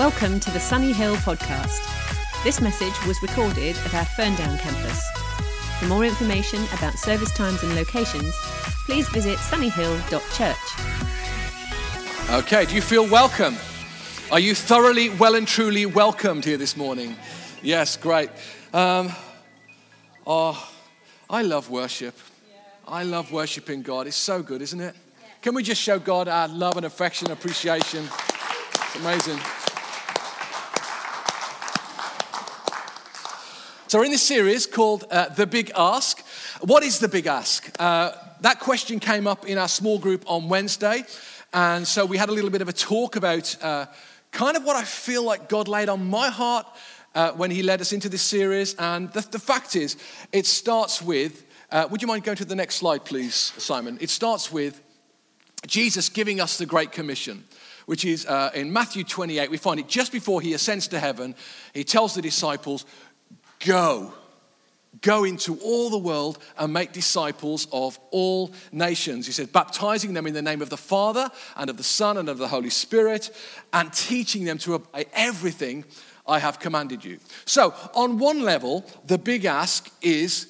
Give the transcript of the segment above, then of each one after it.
Welcome to the Sunny Hill podcast. This message was recorded at our Ferndown campus. For more information about service times and locations, please visit sunnyhill.church. Okay, do you feel welcome? Are you thoroughly, well and truly welcomed here this morning? Yes, great. Um, oh, I love worship. I love worshiping God. It's so good, isn't it? Can we just show God our love and affection and appreciation? It's amazing. So, we're in this series called uh, The Big Ask. What is the Big Ask? Uh, that question came up in our small group on Wednesday. And so we had a little bit of a talk about uh, kind of what I feel like God laid on my heart uh, when He led us into this series. And the, the fact is, it starts with uh, would you mind going to the next slide, please, Simon? It starts with Jesus giving us the Great Commission which is uh, in Matthew 28. We find it just before he ascends to heaven. He tells the disciples, Go. Go into all the world and make disciples of all nations. He says, baptizing them in the name of the Father and of the Son and of the Holy Spirit, and teaching them to obey everything I have commanded you. So, on one level, the big ask is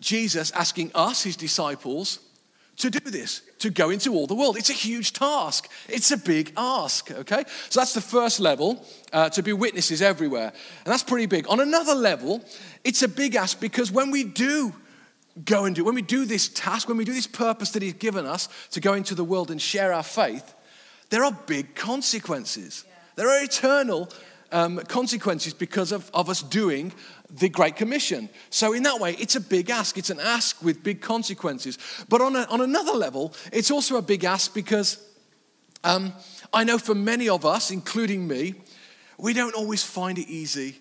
Jesus asking us, his disciples, to do this, to go into all the world. It's a huge task. It's a big ask, okay? So that's the first level, uh, to be witnesses everywhere. And that's pretty big. On another level, it's a big ask because when we do go and do, when we do this task, when we do this purpose that He's given us to go into the world and share our faith, there are big consequences. Yeah. There are eternal um, consequences because of, of us doing the Great Commission. So, in that way, it's a big ask. It's an ask with big consequences. But on, a, on another level, it's also a big ask because um, I know for many of us, including me, we don't always find it easy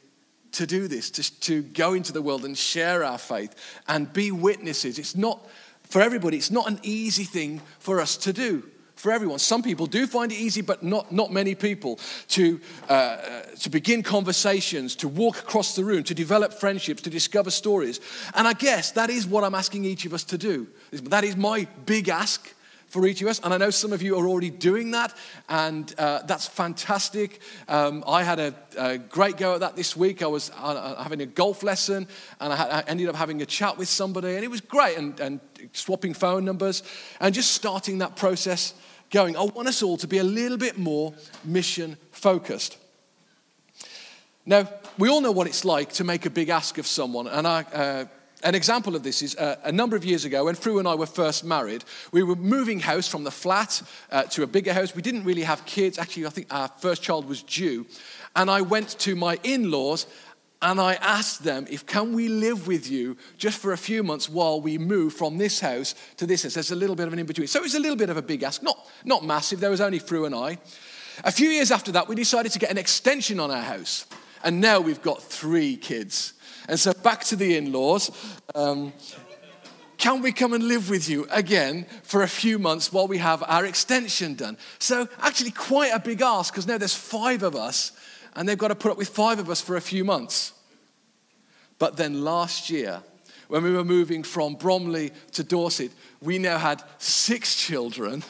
to do this, to, to go into the world and share our faith and be witnesses. It's not, for everybody, it's not an easy thing for us to do for everyone. Some people do find it easy, but not, not many people to, uh, uh, to begin conversations, to walk across the room, to develop friendships, to discover stories. And I guess that is what I'm asking each of us to do. That is my big ask for each of us. And I know some of you are already doing that, and uh, that's fantastic. Um, I had a, a, great go at that this week. I was uh, uh, having a golf lesson, and I, had, I, ended up having a chat with somebody, and it was great, and, and swapping phone numbers, and just starting that process going. I want us all to be a little bit more mission focused. Now, we all know what it's like to make a big ask of someone, and I. Uh, an example of this is uh, a number of years ago when Fru and I were first married, we were moving house from the flat uh, to a bigger house. We didn't really have kids. Actually, I think our first child was due. And I went to my in laws and I asked them if can we live with you just for a few months while we move from this house to this house. There's a little bit of an in-between. So it was a little bit of a big ask, not, not massive. There was only Fru and I. A few years after that, we decided to get an extension on our house. And now we've got three kids. And so back to the in-laws. Um, can we come and live with you again for a few months while we have our extension done? So, actually, quite a big ask because now there's five of us and they've got to put up with five of us for a few months. But then last year, when we were moving from Bromley to Dorset, we now had six children.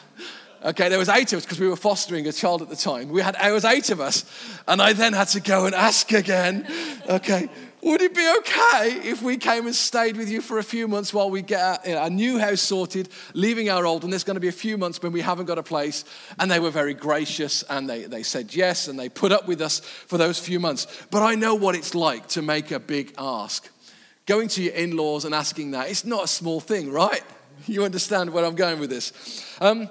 Okay, there was eight of us because we were fostering a child at the time. We had, there was eight of us. And I then had to go and ask again, okay, would it be okay if we came and stayed with you for a few months while we get our, you know, our, new house sorted, leaving our old one? There's going to be a few months when we haven't got a place. And they were very gracious and they, they said yes and they put up with us for those few months. But I know what it's like to make a big ask. Going to your in laws and asking that, it's not a small thing, right? You understand where I'm going with this. Um,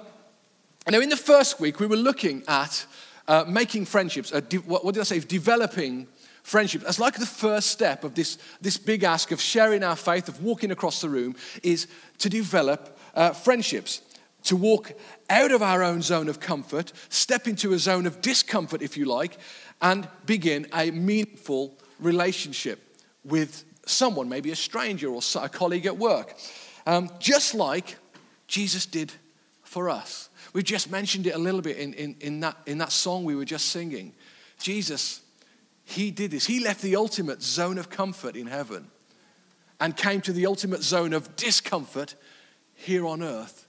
now, in the first week, we were looking at uh, making friendships, uh, de- what, what did I say? Developing friendship. That's like the first step of this, this big ask of sharing our faith, of walking across the room, is to develop uh, friendships, to walk out of our own zone of comfort, step into a zone of discomfort, if you like, and begin a meaningful relationship with someone, maybe a stranger or a colleague at work. Um, just like Jesus did for us. We just mentioned it a little bit in, in, in, that, in that song we were just singing. Jesus he did this. He left the ultimate zone of comfort in heaven and came to the ultimate zone of discomfort here on earth.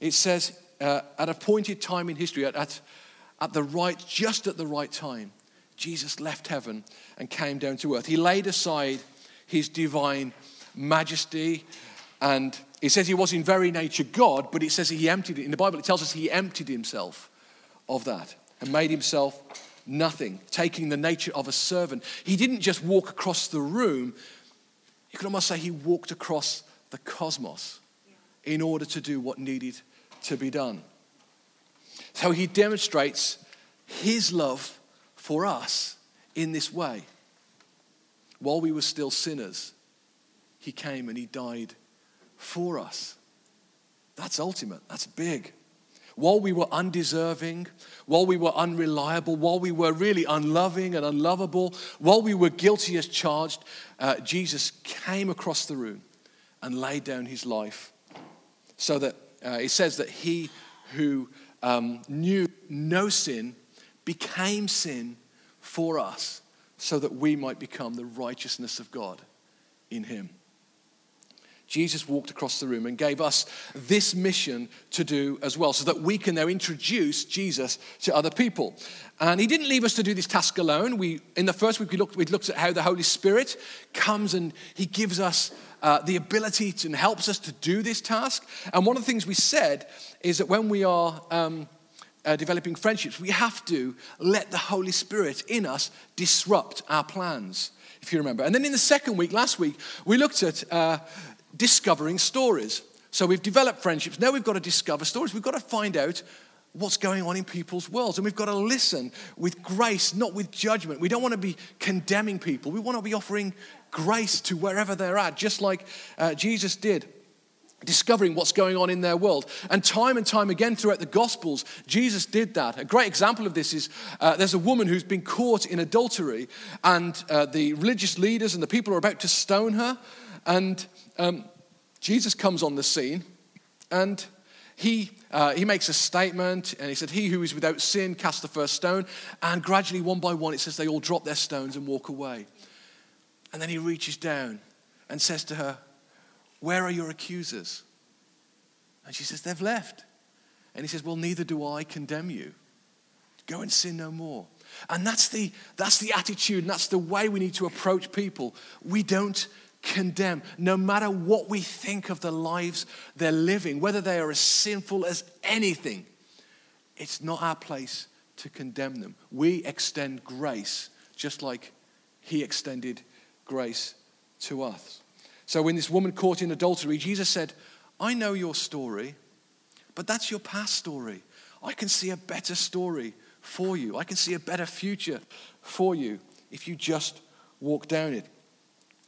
It says, uh, at a pointed time in history, at, at, at the right, just at the right time, Jesus left heaven and came down to earth. He laid aside his divine majesty and it says he was in very nature God, but it says he emptied it. In the Bible, it tells us he emptied himself of that and made himself nothing, taking the nature of a servant. He didn't just walk across the room, you could almost say he walked across the cosmos in order to do what needed to be done. So he demonstrates his love for us in this way. While we were still sinners, he came and he died for us. That's ultimate, that's big. While we were undeserving, while we were unreliable, while we were really unloving and unlovable, while we were guilty as charged, uh, Jesus came across the room and laid down his life so that uh, it says that he who um, knew no sin became sin for us so that we might become the righteousness of God in him. Jesus walked across the room and gave us this mission to do as well, so that we can now introduce Jesus to other people. And he didn't leave us to do this task alone. We, in the first week, we looked, we looked at how the Holy Spirit comes and he gives us uh, the ability to, and helps us to do this task. And one of the things we said is that when we are um, uh, developing friendships, we have to let the Holy Spirit in us disrupt our plans if you remember. And then in the second week, last week, we looked at uh, discovering stories. So we've developed friendships. Now we've got to discover stories. We've got to find out what's going on in people's worlds. And we've got to listen with grace, not with judgment. We don't want to be condemning people. We want to be offering grace to wherever they're at, just like uh, Jesus did. Discovering what's going on in their world. And time and time again throughout the Gospels, Jesus did that. A great example of this is uh, there's a woman who's been caught in adultery, and uh, the religious leaders and the people are about to stone her. And um, Jesus comes on the scene and he, uh, he makes a statement and he said, He who is without sin cast the first stone. And gradually, one by one, it says they all drop their stones and walk away. And then he reaches down and says to her, Where are your accusers? And she says, They've left. And he says, Well, neither do I condemn you. Go and sin no more. And that's the, that's the attitude and that's the way we need to approach people. We don't condemn, no matter what we think of the lives they're living, whether they are as sinful as anything. It's not our place to condemn them. We extend grace just like He extended grace to us. So, when this woman caught in adultery, Jesus said, I know your story, but that's your past story. I can see a better story for you. I can see a better future for you if you just walk down it.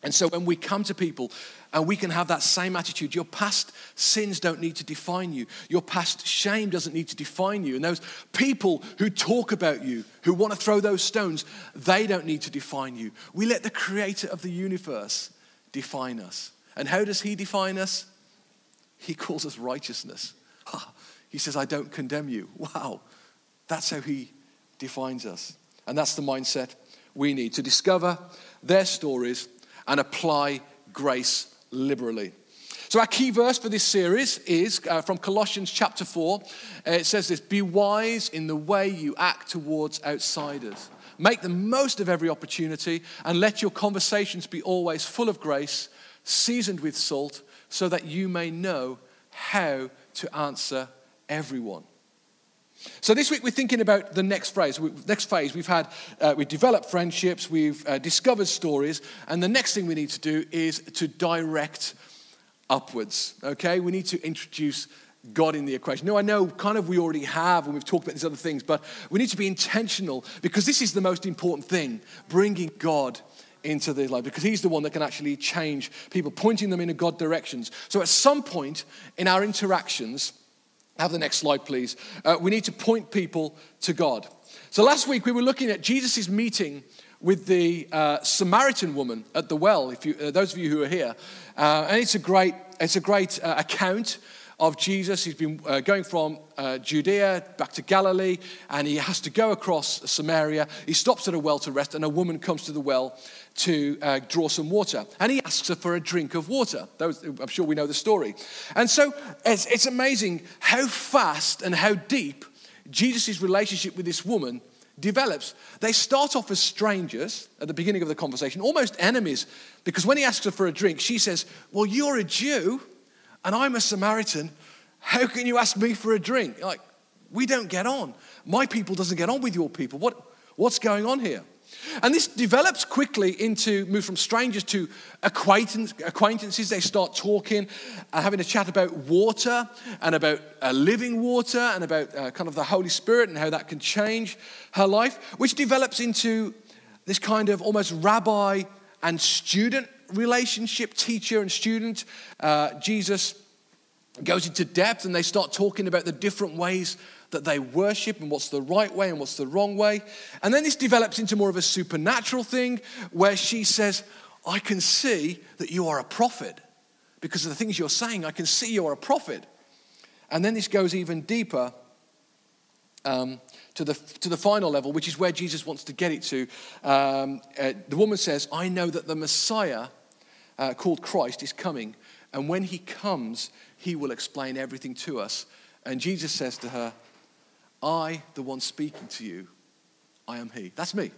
And so when we come to people and we can have that same attitude, your past sins don't need to define you. Your past shame doesn't need to define you. And those people who talk about you, who want to throw those stones, they don't need to define you. We let the creator of the universe define us. And how does he define us? He calls us righteousness. He says, I don't condemn you. Wow. That's how he defines us. And that's the mindset we need to discover their stories and apply grace liberally. So, our key verse for this series is uh, from Colossians chapter 4. Uh, it says this Be wise in the way you act towards outsiders. Make the most of every opportunity and let your conversations be always full of grace, seasoned with salt, so that you may know how to answer everyone. So this week we're thinking about the next phase. Next phase, we've had uh, we've developed friendships, we've uh, discovered stories, and the next thing we need to do is to direct upwards. Okay, we need to introduce God in the equation. No, I know kind of we already have, and we've talked about these other things, but we need to be intentional because this is the most important thing: bringing God into their life because he's the one that can actually change people, pointing them in a God directions. So at some point in our interactions have the next slide, please. Uh, we need to point people to God. So last week we were looking at Jesus' meeting with the uh, Samaritan woman at the well. If you, uh, those of you who are here, uh, and it's a great, it's a great uh, account of Jesus. He's been uh, going from uh, Judea back to Galilee, and he has to go across Samaria. He stops at a well to rest, and a woman comes to the well to uh, draw some water. And he asks her for a drink of water. I'm sure we know the story. And so it's, it's amazing how fast and how deep Jesus' relationship with this woman develops. They start off as strangers at the beginning of the conversation, almost enemies, because when he asks her for a drink, she says, Well, you're a Jew and I'm a Samaritan. How can you ask me for a drink? Like, we don't get on. My people doesn't get on with your people. What, what's going on here? And this develops quickly into move from strangers to acquaintance, acquaintances. They start talking, uh, having a chat about water and about uh, living water and about uh, kind of the Holy Spirit and how that can change her life, which develops into this kind of almost rabbi and student relationship, teacher and student. Uh, Jesus goes into depth and they start talking about the different ways that they worship and what's the right way and what's the wrong way. And then this develops into more of a supernatural thing where she says, I can see that you are a prophet because of the things you're saying. I can see you're a prophet. And then this goes even deeper um, to, the, to the final level, which is where Jesus wants to get it to. Um, uh, the woman says, I know that the Messiah, uh, called Christ, is coming. And when he comes, he will explain everything to us. And Jesus says to her, I, the one speaking to you, I am He. That's me.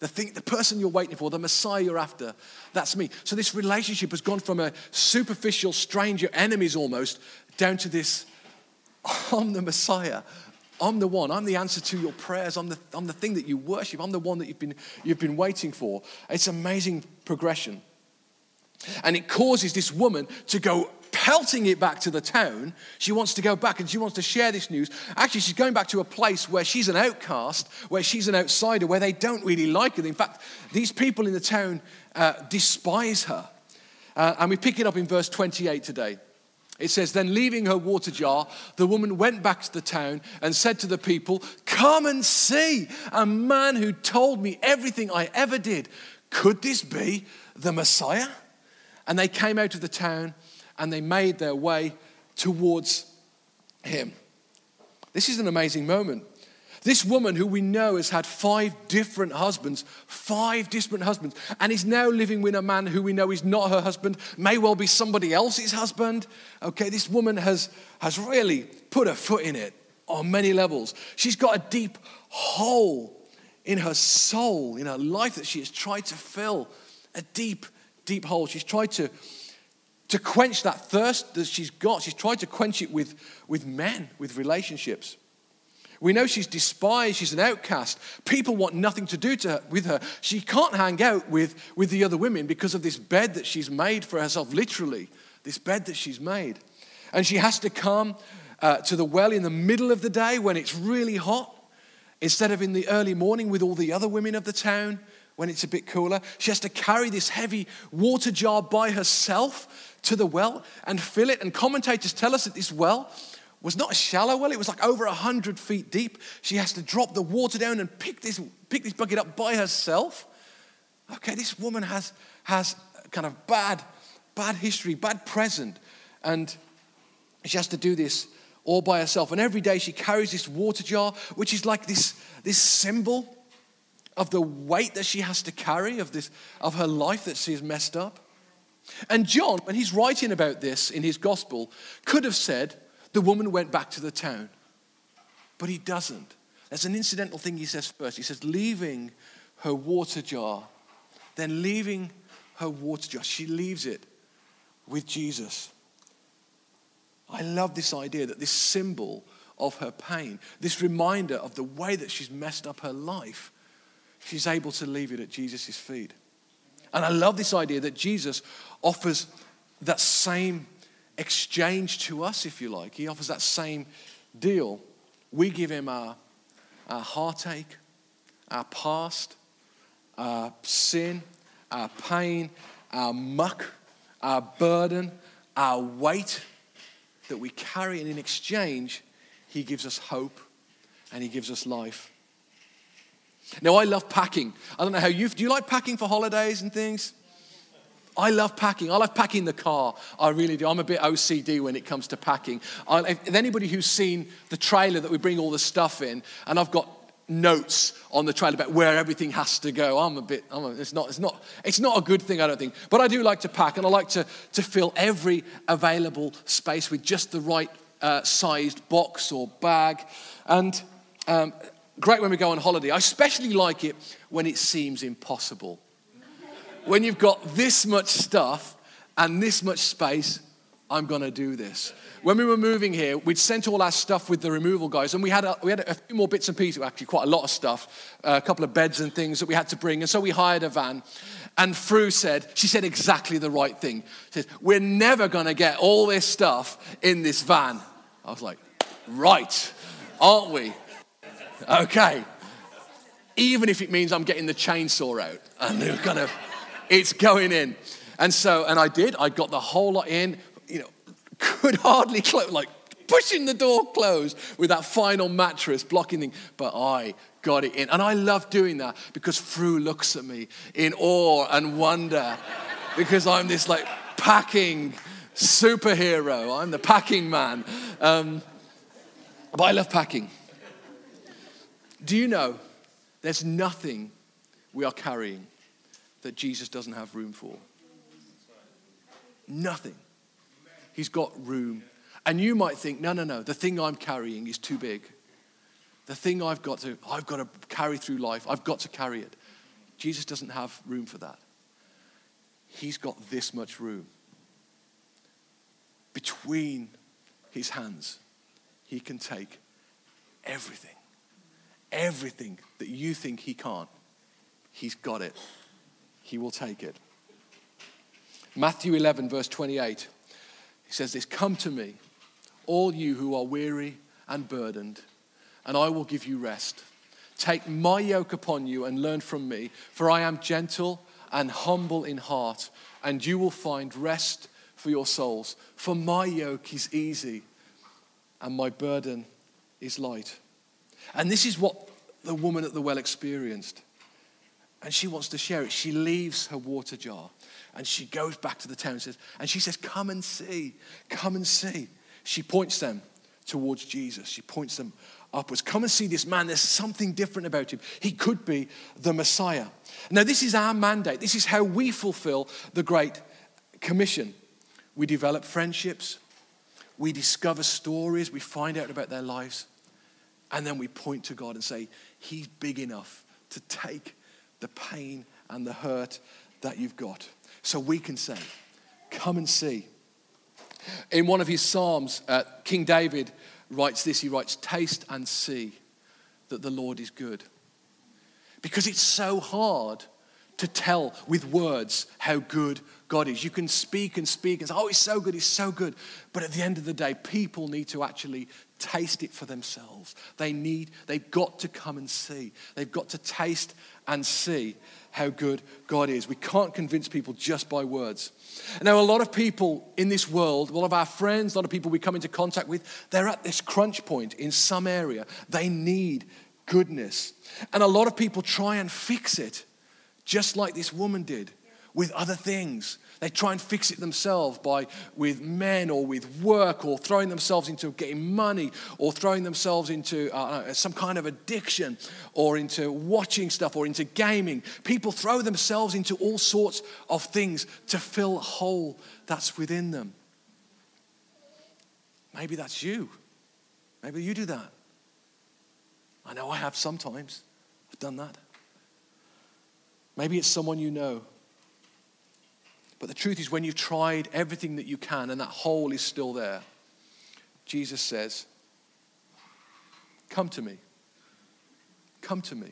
The, thing, the person you're waiting for, the Messiah you're after, that's me. So this relationship has gone from a superficial stranger, enemies almost, down to this I'm the Messiah. I'm the one. I'm the answer to your prayers. I'm the, I'm the thing that you worship. I'm the one that you've been, you've been waiting for. It's amazing progression. And it causes this woman to go pelting it back to the town. She wants to go back and she wants to share this news. Actually, she's going back to a place where she's an outcast, where she's an outsider, where they don't really like her. In fact, these people in the town uh, despise her. Uh, and we pick it up in verse 28 today. It says, Then leaving her water jar, the woman went back to the town and said to the people, Come and see a man who told me everything I ever did. Could this be the Messiah? And they came out of the town and they made their way towards him. This is an amazing moment. This woman, who we know has had five different husbands, five different husbands, and is now living with a man who we know is not her husband, may well be somebody else's husband. Okay, this woman has, has really put her foot in it on many levels. She's got a deep hole in her soul, in her life that she has tried to fill. A deep, deep hole. She's tried to to quench that thirst that she's got. She's tried to quench it with, with men, with relationships. We know she's despised, she's an outcast. People want nothing to do to her, with her. She can't hang out with, with the other women because of this bed that she's made for herself, literally, this bed that she's made. And she has to come uh, to the well in the middle of the day when it's really hot, instead of in the early morning with all the other women of the town when it's a bit cooler. She has to carry this heavy water jar by herself to the well and fill it. And commentators tell us that this well was not a shallow well, it was like over 100 feet deep. She has to drop the water down and pick this, pick this bucket up by herself. Okay, this woman has, has kind of bad, bad history, bad present. And she has to do this all by herself. And every day she carries this water jar, which is like this, this symbol of the weight that she has to carry, of, this, of her life that she has messed up. And John, when he's writing about this in his gospel, could have said, the woman went back to the town. But he doesn't. There's an incidental thing he says first. He says, leaving her water jar, then leaving her water jar, she leaves it with Jesus. I love this idea that this symbol of her pain, this reminder of the way that she's messed up her life, she's able to leave it at Jesus' feet. And I love this idea that Jesus offers that same exchange to us, if you like. He offers that same deal. We give him our, our heartache, our past, our sin, our pain, our muck, our burden, our weight that we carry. And in exchange, he gives us hope and he gives us life. Now, I love packing. I don't know how you do. You like packing for holidays and things? I love packing. I love packing the car. I really do. I'm a bit OCD when it comes to packing. I, if anybody who's seen the trailer that we bring all the stuff in, and I've got notes on the trailer about where everything has to go. I'm a bit, I'm a, it's, not, it's, not, it's not a good thing, I don't think. But I do like to pack, and I like to, to fill every available space with just the right uh, sized box or bag. And um, great when we go on holiday. I especially like it when it seems impossible. when you've got this much stuff and this much space, I'm to do this. When we were moving here, we'd sent all our stuff with the removal guys, and we had a, we had a few more bits and pieces, actually quite a lot of stuff, uh, a couple of beds and things that we had to bring. And so we hired a van. And Fru said, she said exactly the right thing. She said, We're never to get all this stuff in this van. I was like, Right, aren't we? Okay. Even if it means I'm getting the chainsaw out and kind of, it's going in. And so, and I did. I got the whole lot in, you know, could hardly close, like pushing the door closed with that final mattress blocking thing. But I got it in. And I love doing that because Fru looks at me in awe and wonder because I'm this like packing superhero. I'm the packing man. Um, but I love packing. Do you know there's nothing we are carrying that Jesus doesn't have room for? Nothing. He's got room. And you might think, no, no, no, the thing I'm carrying is too big. The thing I've got to, I've got to carry through life, I've got to carry it. Jesus doesn't have room for that. He's got this much room. Between his hands, he can take everything everything that you think he can't, he's got it. He will take it. Matthew 11, verse 28, he says this Come to me, all you who are weary and burdened, and I will give you rest. Take my yoke upon you and learn from me, for I am gentle and humble in heart, and you will find rest for your souls. For my yoke is easy and my burden is light. And this is what the woman at the well experienced. And she wants to share it. She leaves her water jar and she goes back to the town and says, and she says, Come and see, come and see. She points them towards Jesus. She points them upwards. Come and see this man. There's something different about him. He could be the Messiah. Now, this is our mandate. This is how we fulfill the Great Commission. We develop friendships, we discover stories, we find out about their lives, and then we point to God and say, He's big enough to take the pain and the hurt that you've got. So we can say, Come and see. In one of his Psalms, uh, King David writes this he writes, Taste and see that the Lord is good. Because it's so hard to tell with words how good God is. You can speak and speak and say, oh, he's so good, he's so good. But at the end of the day, people need to actually taste it for themselves. They need, they've got to come and see. They've got to taste and see how good God is. We can't convince people just by words. Now, a lot of people in this world, a lot of our friends, a lot of people we come into contact with, they're at this crunch point in some area. They need goodness. And a lot of people try and fix it just like this woman did with other things. They try and fix it themselves by with men or with work or throwing themselves into getting money or throwing themselves into uh, some kind of addiction or into watching stuff or into gaming. People throw themselves into all sorts of things to fill a hole that's within them. Maybe that's you. Maybe you do that. I know I have sometimes. I've done that. Maybe it's someone you know. But the truth is, when you've tried everything that you can and that hole is still there, Jesus says, Come to me. Come to me.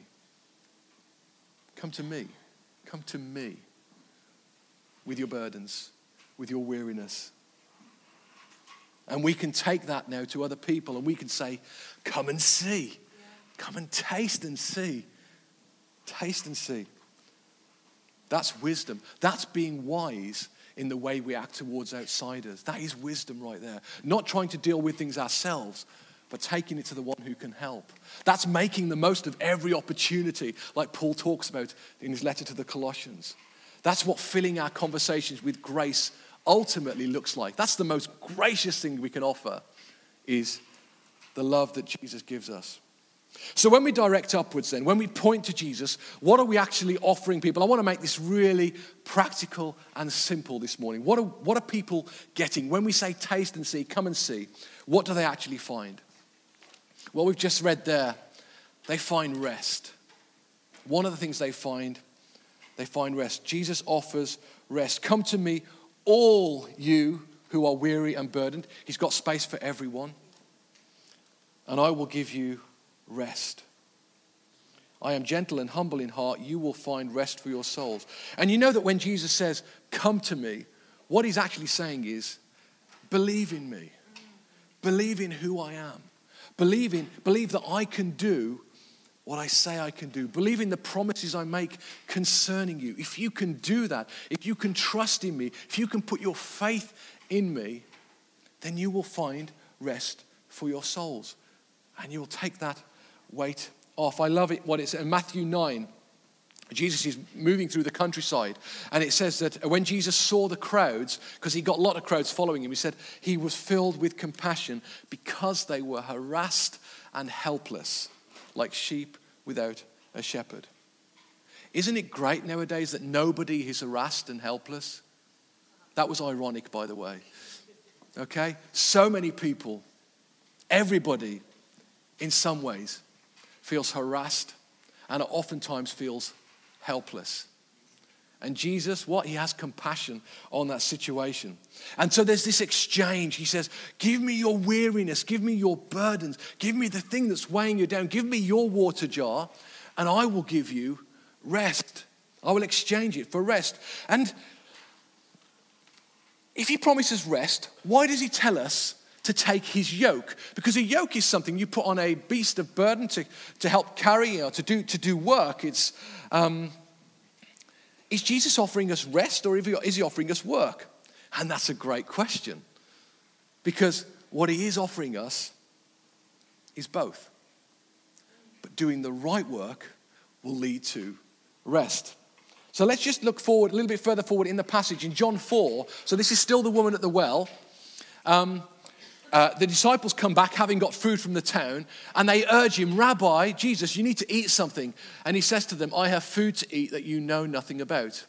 Come to me. Come to me with your burdens, with your weariness. And we can take that now to other people and we can say, Come and see. Come and taste and see. Taste and see. That's wisdom. That's being wise in the way we act towards outsiders. That is wisdom right there. Not trying to deal with things ourselves, but taking it to the one who can help. That's making the most of every opportunity, like Paul talks about in his letter to the Colossians. That's what filling our conversations with grace ultimately looks like. That's the most gracious thing we can offer is the love that Jesus gives us. So, when we direct upwards, then, when we point to Jesus, what are we actually offering people? I want to make this really practical and simple this morning. What are, what are people getting? When we say taste and see, come and see, what do they actually find? Well, we've just read there, they find rest. One of the things they find, they find rest. Jesus offers rest. Come to me, all you who are weary and burdened. He's got space for everyone. And I will give you rest. I am gentle and humble in heart. You will find rest for your souls. And you know that when Jesus says, Come to me, what he's actually saying is, Believe in me. Believe in who I am. Believe, in, believe that I can do what I say I can do. Believe in the promises I make concerning you. If you can do that, if you can trust in me, if you can put your faith in me, then you will find rest for your souls. And you will take that weight off. I love it what it's in Matthew 9. Jesus is moving through the countryside, and it says that when Jesus saw the crowds, because he got a lot of crowds following him, he said he was filled with compassion because they were harassed and helpless, like sheep without a shepherd. Isn't it great nowadays that nobody is harassed and helpless? That was ironic, by the way. Okay? So many people, everybody, in some ways, feels harassed and oftentimes feels helpless. And Jesus, what? He has compassion on that situation. And so there's this exchange. He says, Give me your weariness, give me your burdens, give me the thing that's weighing you down, give me your water jar, and I will give you rest. I will exchange it for rest. And if he promises rest, why does he tell us to take his yoke. Because a yoke is something you put on a beast of burden to, to help carry or to do, to do work. It's, um, is Jesus offering us rest or is he offering us work? And that's a great question. Because what he is offering us is both. But doing the right work will lead to rest. So let's just look forward, a little bit further forward in the passage in John 4. So this is still the woman at the well. Um, uh, the disciples come back having got food from the town and they urge him, Rabbi, Jesus, you need to eat something. And he says to them, I have food to eat that you know nothing about.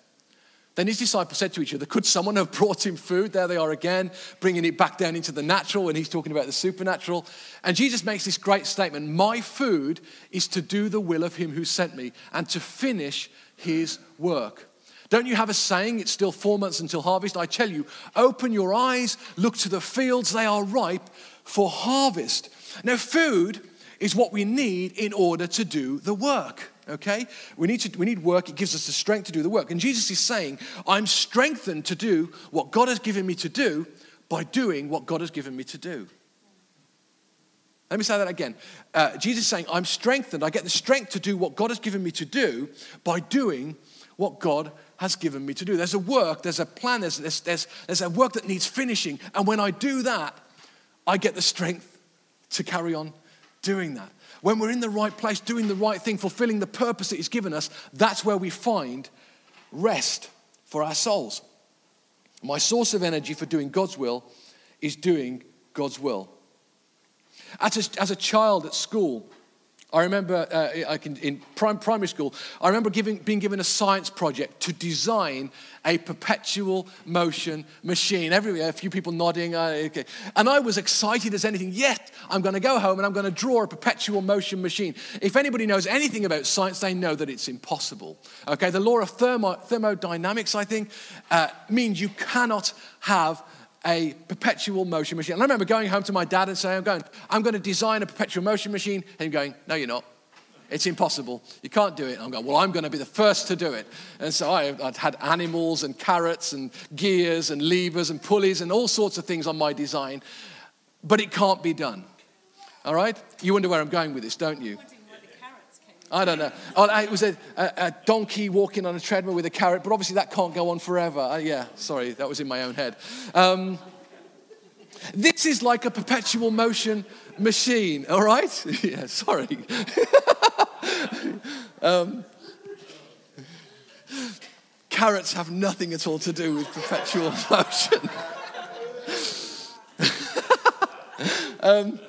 Then his disciples said to each other, Could someone have brought him food? There they are again, bringing it back down into the natural, and he's talking about the supernatural. And Jesus makes this great statement My food is to do the will of him who sent me and to finish his work. Don't you have a saying, it's still four months until harvest? I tell you, open your eyes, look to the fields, they are ripe for harvest. Now, food is what we need in order to do the work. Okay? We need, to, we need work. It gives us the strength to do the work. And Jesus is saying, I'm strengthened to do what God has given me to do by doing what God has given me to do. Let me say that again. Uh, Jesus is saying, I'm strengthened. I get the strength to do what God has given me to do by doing what God has given me to do. There's a work, there's a plan, there's, there's, there's, there's a work that needs finishing. And when I do that, I get the strength to carry on doing that. When we're in the right place, doing the right thing, fulfilling the purpose that He's given us, that's where we find rest for our souls. My source of energy for doing God's will is doing God's will. As a, as a child at school, I remember uh, in primary school, I remember giving, being given a science project to design a perpetual motion machine. Everywhere, a few people nodding. Uh, okay. And I was excited as anything. Yes, I'm going to go home and I'm going to draw a perpetual motion machine. If anybody knows anything about science, they know that it's impossible. Okay, the law of thermo, thermodynamics, I think, uh, means you cannot have a perpetual motion machine. And I remember going home to my dad and saying, I'm going, I'm going to design a perpetual motion machine. And him going, No, you're not. It's impossible. You can't do it. And I'm going, Well, I'm going to be the first to do it. And so I, would had animals and carrots and gears and levers and pulleys and all sorts of things on my design. But it can't be done. All right? You wonder where I'm going with this, don't you? I don't know. Oh, it was a, a, donkey walking on a treadmill with a carrot, but obviously that can't go on forever. Uh, yeah, sorry, that was in my own head. Um, this is like a perpetual motion machine, all right? yeah, sorry. um, carrots have nothing at all to do with perpetual motion. um,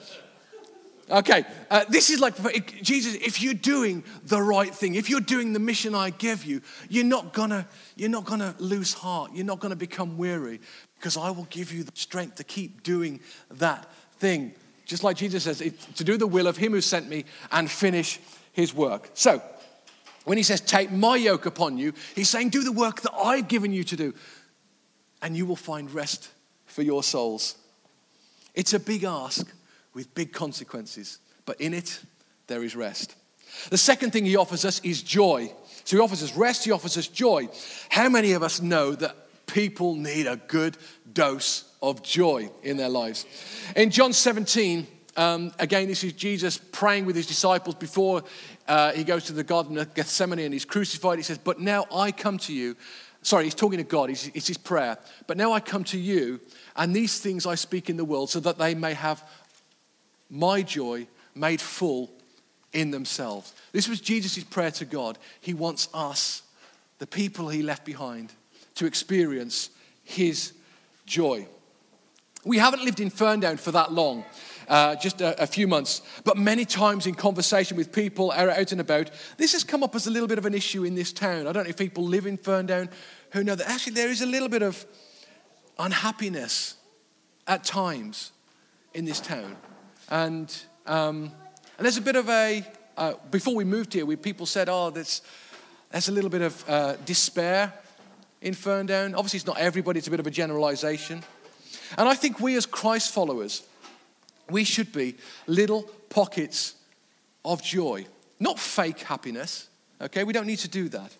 Okay, uh, this is like Jesus. If you're doing the right thing, if you're doing the mission I give you, you're not gonna, you're not gonna lose heart. You're not gonna become weary, because I will give you the strength to keep doing that thing. Just like Jesus says, to do the will of Him who sent me and finish His work. So, when He says, "Take my yoke upon you," He's saying, "Do the work that I've given you to do, and you will find rest for your souls." It's a big ask with big consequences, but in it, there is rest. The second thing he offers us is joy. So he offers us rest, he offers us joy. How many of us know that people need a good dose of joy in their lives? In John 17, um, again, this is Jesus praying with his disciples before uh, he goes to the Garden of Gethsemane and he's crucified. He says, But now I come to you. Sorry, he's talking to God, it's, it's his prayer. But now I come to you, and these things I speak in the world so that they may have my joy made full in themselves. This was Jesus' prayer to God. He wants us, the people he left behind, to experience his joy. We haven't lived in Ferndown for that long, uh, just a, a, few months, but many times in conversation with people out and about, this has come up as a little bit of an issue in this town. I don't know if people live in Ferndown who know that actually there is a little bit of unhappiness at times in this town. And, um, and there's a bit of a, uh, before we moved here, we, people said, oh, there's, there's a little bit of uh, despair in Ferndown. Obviously, it's not everybody, it's a bit of a generalization. And I think we as Christ followers, we should be little pockets of joy, not fake happiness, okay? We don't need to do that.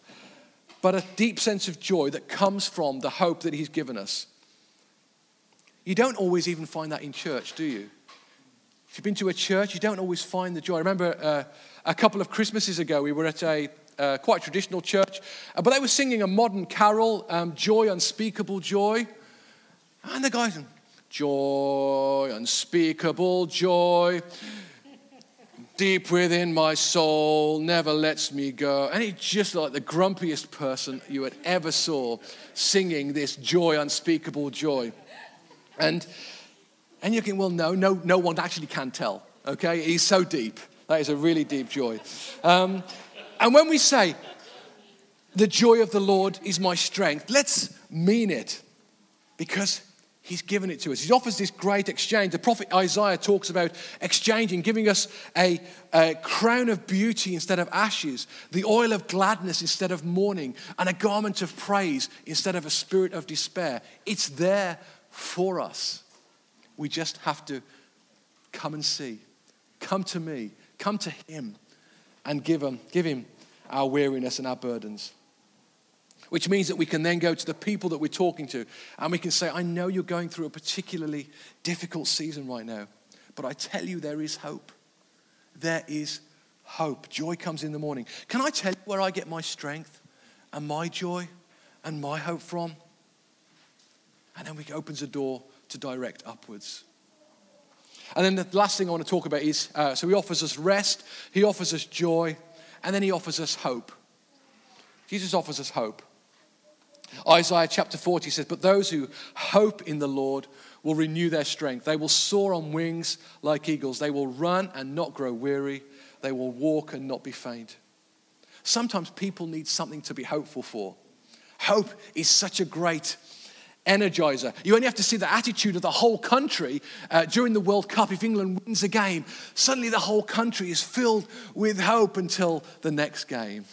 But a deep sense of joy that comes from the hope that He's given us. You don't always even find that in church, do you? If you've been to a church, you don't always find the joy. I remember uh, a couple of Christmases ago, we were at a uh, quite traditional church, uh, but they were singing a modern carol, um, Joy, Unspeakable Joy. And the guy said, Joy, unspeakable joy, deep within my soul, never lets me go. And he's just like the grumpiest person you had ever saw singing this joy, unspeakable joy. And and you're thinking, well, no, no, no one actually can tell. Okay? He's so deep. That is a really deep joy. Um, and when we say, the joy of the Lord is my strength, let's mean it because He's given it to us. He offers this great exchange. The prophet Isaiah talks about exchanging, giving us a, a, crown of beauty instead of ashes, the oil of gladness instead of mourning, and a garment of praise instead of a spirit of despair. It's there for us. We just have to come and see. Come to me. Come to Him and give Him, give him our weariness and our burdens. Which means that we can then go to the people that we're talking to and we can say, I know you're going through a particularly difficult season right now, but I tell you, there is hope. There is hope. Joy comes in the morning. Can I tell you where I get my strength and my joy and my hope from? And then we opens a door to direct upwards. And then the last thing I want to talk about is uh, so he offers us rest, he offers us joy, and then he offers us hope. Jesus offers us hope. Isaiah chapter 40 says, But those who hope in the Lord will renew their strength. They will soar on wings like eagles. They will run and not grow weary. They will walk and not be faint. Sometimes people need something to be hopeful for. Hope is such a great energizer. You only have to see the attitude of the whole country uh, during the World Cup. If England wins a game, suddenly the whole country is filled with hope until the next game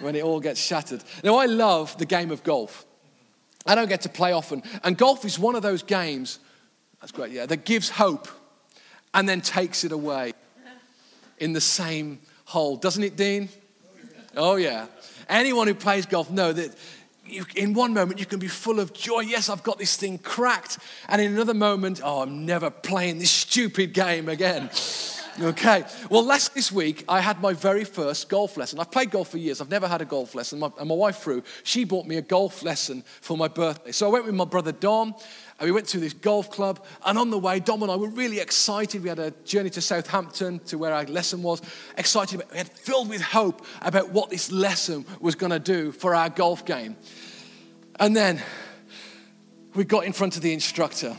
when it all gets shattered. Now, I love the game of golf. I don't get to play often. And golf is one of those games, that's great, yeah, that gives hope and then takes it away in the same hole. Doesn't it, Dean? Oh, yeah. Anyone who plays golf know that you, in one moment you can be full of joy. Yes, I've got this thing cracked. And in another moment, oh, I'm never playing this stupid game again. Okay. Well, last this week I had my very first golf lesson. I've played golf for years. I've never had a golf lesson. My, and my wife, Fru, she bought me a golf lesson for my birthday. So I went with my brother Dom. And we went to this golf club, and on the way, Dom and I were really excited. We had a journey to Southampton to where our lesson was. Excited, we had filled with hope about what this lesson was going to do for our golf game. And then we got in front of the instructor,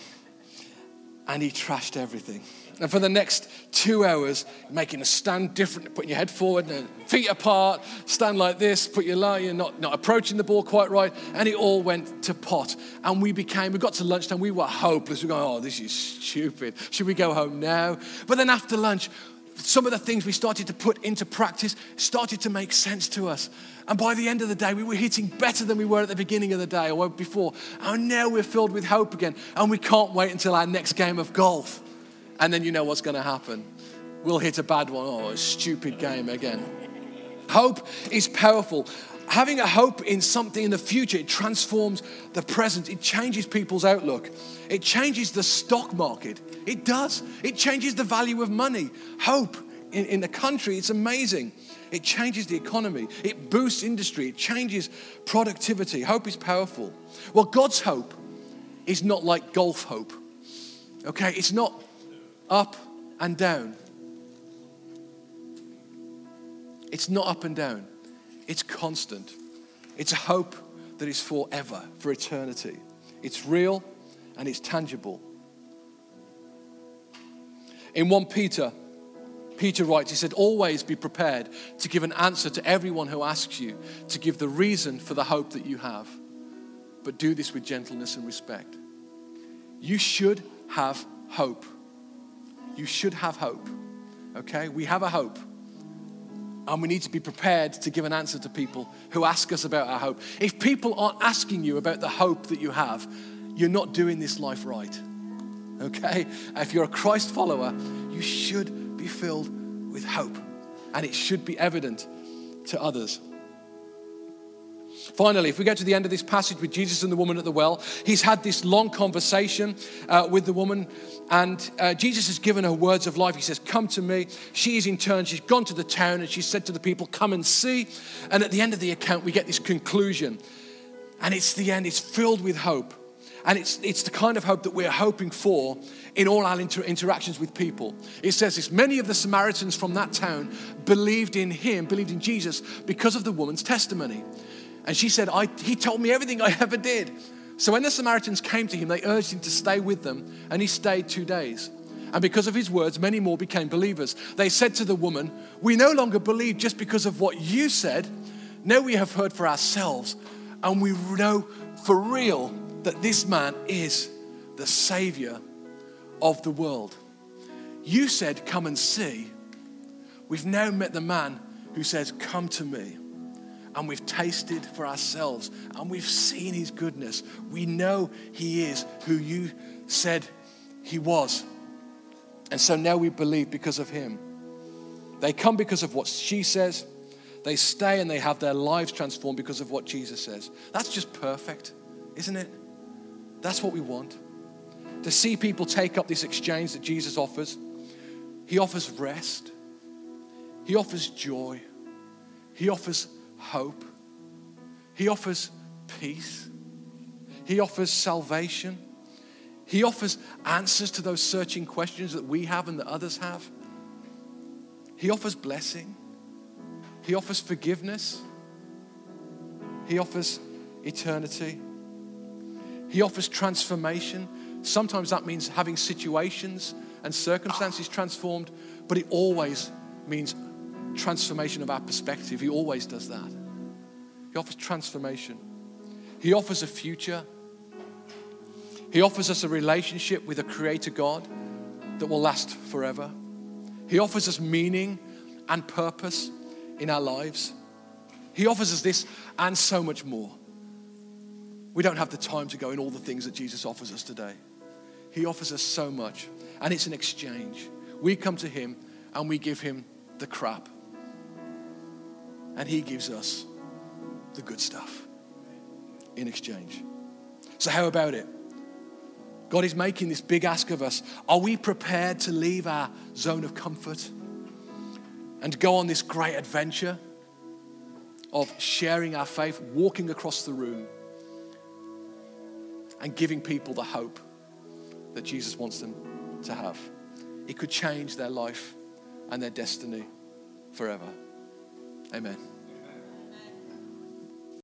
and he trashed everything. And for the next two hours, making a stand different, putting your head forward, feet apart, stand like this, put your line, you're not, not approaching the ball quite right. And it all went to pot. And we became, we got to lunchtime, we were hopeless. We were going, oh, this is stupid. Should we go home now? But then after lunch, some of the things we started to put into practice started to make sense to us. And by the end of the day, we were hitting better than we were at the beginning of the day or before. And now we're filled with hope again. And we can't wait until our next game of golf. And then you know what's going to happen. We'll hit a bad one. Oh, a stupid game again. Hope is powerful. Having a hope in something in the future, it transforms the present. It changes people's outlook. It changes the stock market. It does. It changes the value of money. Hope in, in the country, it's amazing. It changes the economy. It boosts industry. It changes productivity. Hope is powerful. Well, God's hope is not like golf hope. Okay? It's not up and down. It's not up and down. It's constant. It's a hope that is forever, for eternity. It's real and it's tangible. In 1 Peter, Peter writes, he said, Always be prepared to give an answer to everyone who asks you, to give the reason for the hope that you have. But do this with gentleness and respect. You should have hope. You should have hope. Okay? We have a hope. And we need to be prepared to give an answer to people who ask us about our hope. If people aren't asking you about the hope that you have, you're not doing this life right. Okay? If you're a Christ follower, you should be filled with hope. And it should be evident to others. Finally, if we get to the end of this passage with Jesus and the woman at the well, he's had this long conversation uh, with the woman, and uh, Jesus has given her words of life. He says, Come to me. She is in turn, she's gone to the town and she said to the people, Come and see. And at the end of the account, we get this conclusion. And it's the end, it's filled with hope. And it's, it's the kind of hope that we're hoping for in all our inter- interactions with people. It says this many of the Samaritans from that town believed in him, believed in Jesus, because of the woman's testimony. And she said, He told me everything I ever did. So when the Samaritans came to him, they urged him to stay with them, and he stayed two days. And because of his words, many more became believers. They said to the woman, We no longer believe just because of what you said. Now we have heard for ourselves, and we know for real that this man is the Savior of the world. You said, Come and see. We've now met the man who says, Come to me. And we've tasted for ourselves and we've seen his goodness. We know he is who you said he was. And so now we believe because of him. They come because of what she says. They stay and they have their lives transformed because of what Jesus says. That's just perfect, isn't it? That's what we want. To see people take up this exchange that Jesus offers. He offers rest, He offers joy, He offers hope, He offers peace, He offers salvation, He offers answers to those searching questions that we have and that others have. He offers blessing, He offers forgiveness, He offers eternity. He offers transformation. Sometimes that means having situations and circumstances transformed, but it always means transformation of our perspective. He always does that. He offers transformation. He offers a future. He offers us a relationship with a creator God that will last forever. He offers us meaning and purpose in our lives. He offers us this and so much more. We don't have the time to go in all the things that Jesus offers us today. He offers us so much, and it's an exchange. We come to Him and we give Him the crap, and He gives us the good stuff in exchange. So, how about it? God is making this big ask of us. Are we prepared to leave our zone of comfort and go on this great adventure of sharing our faith, walking across the room? and giving people the hope that Jesus wants them to have. It could change their life and their destiny forever. Amen.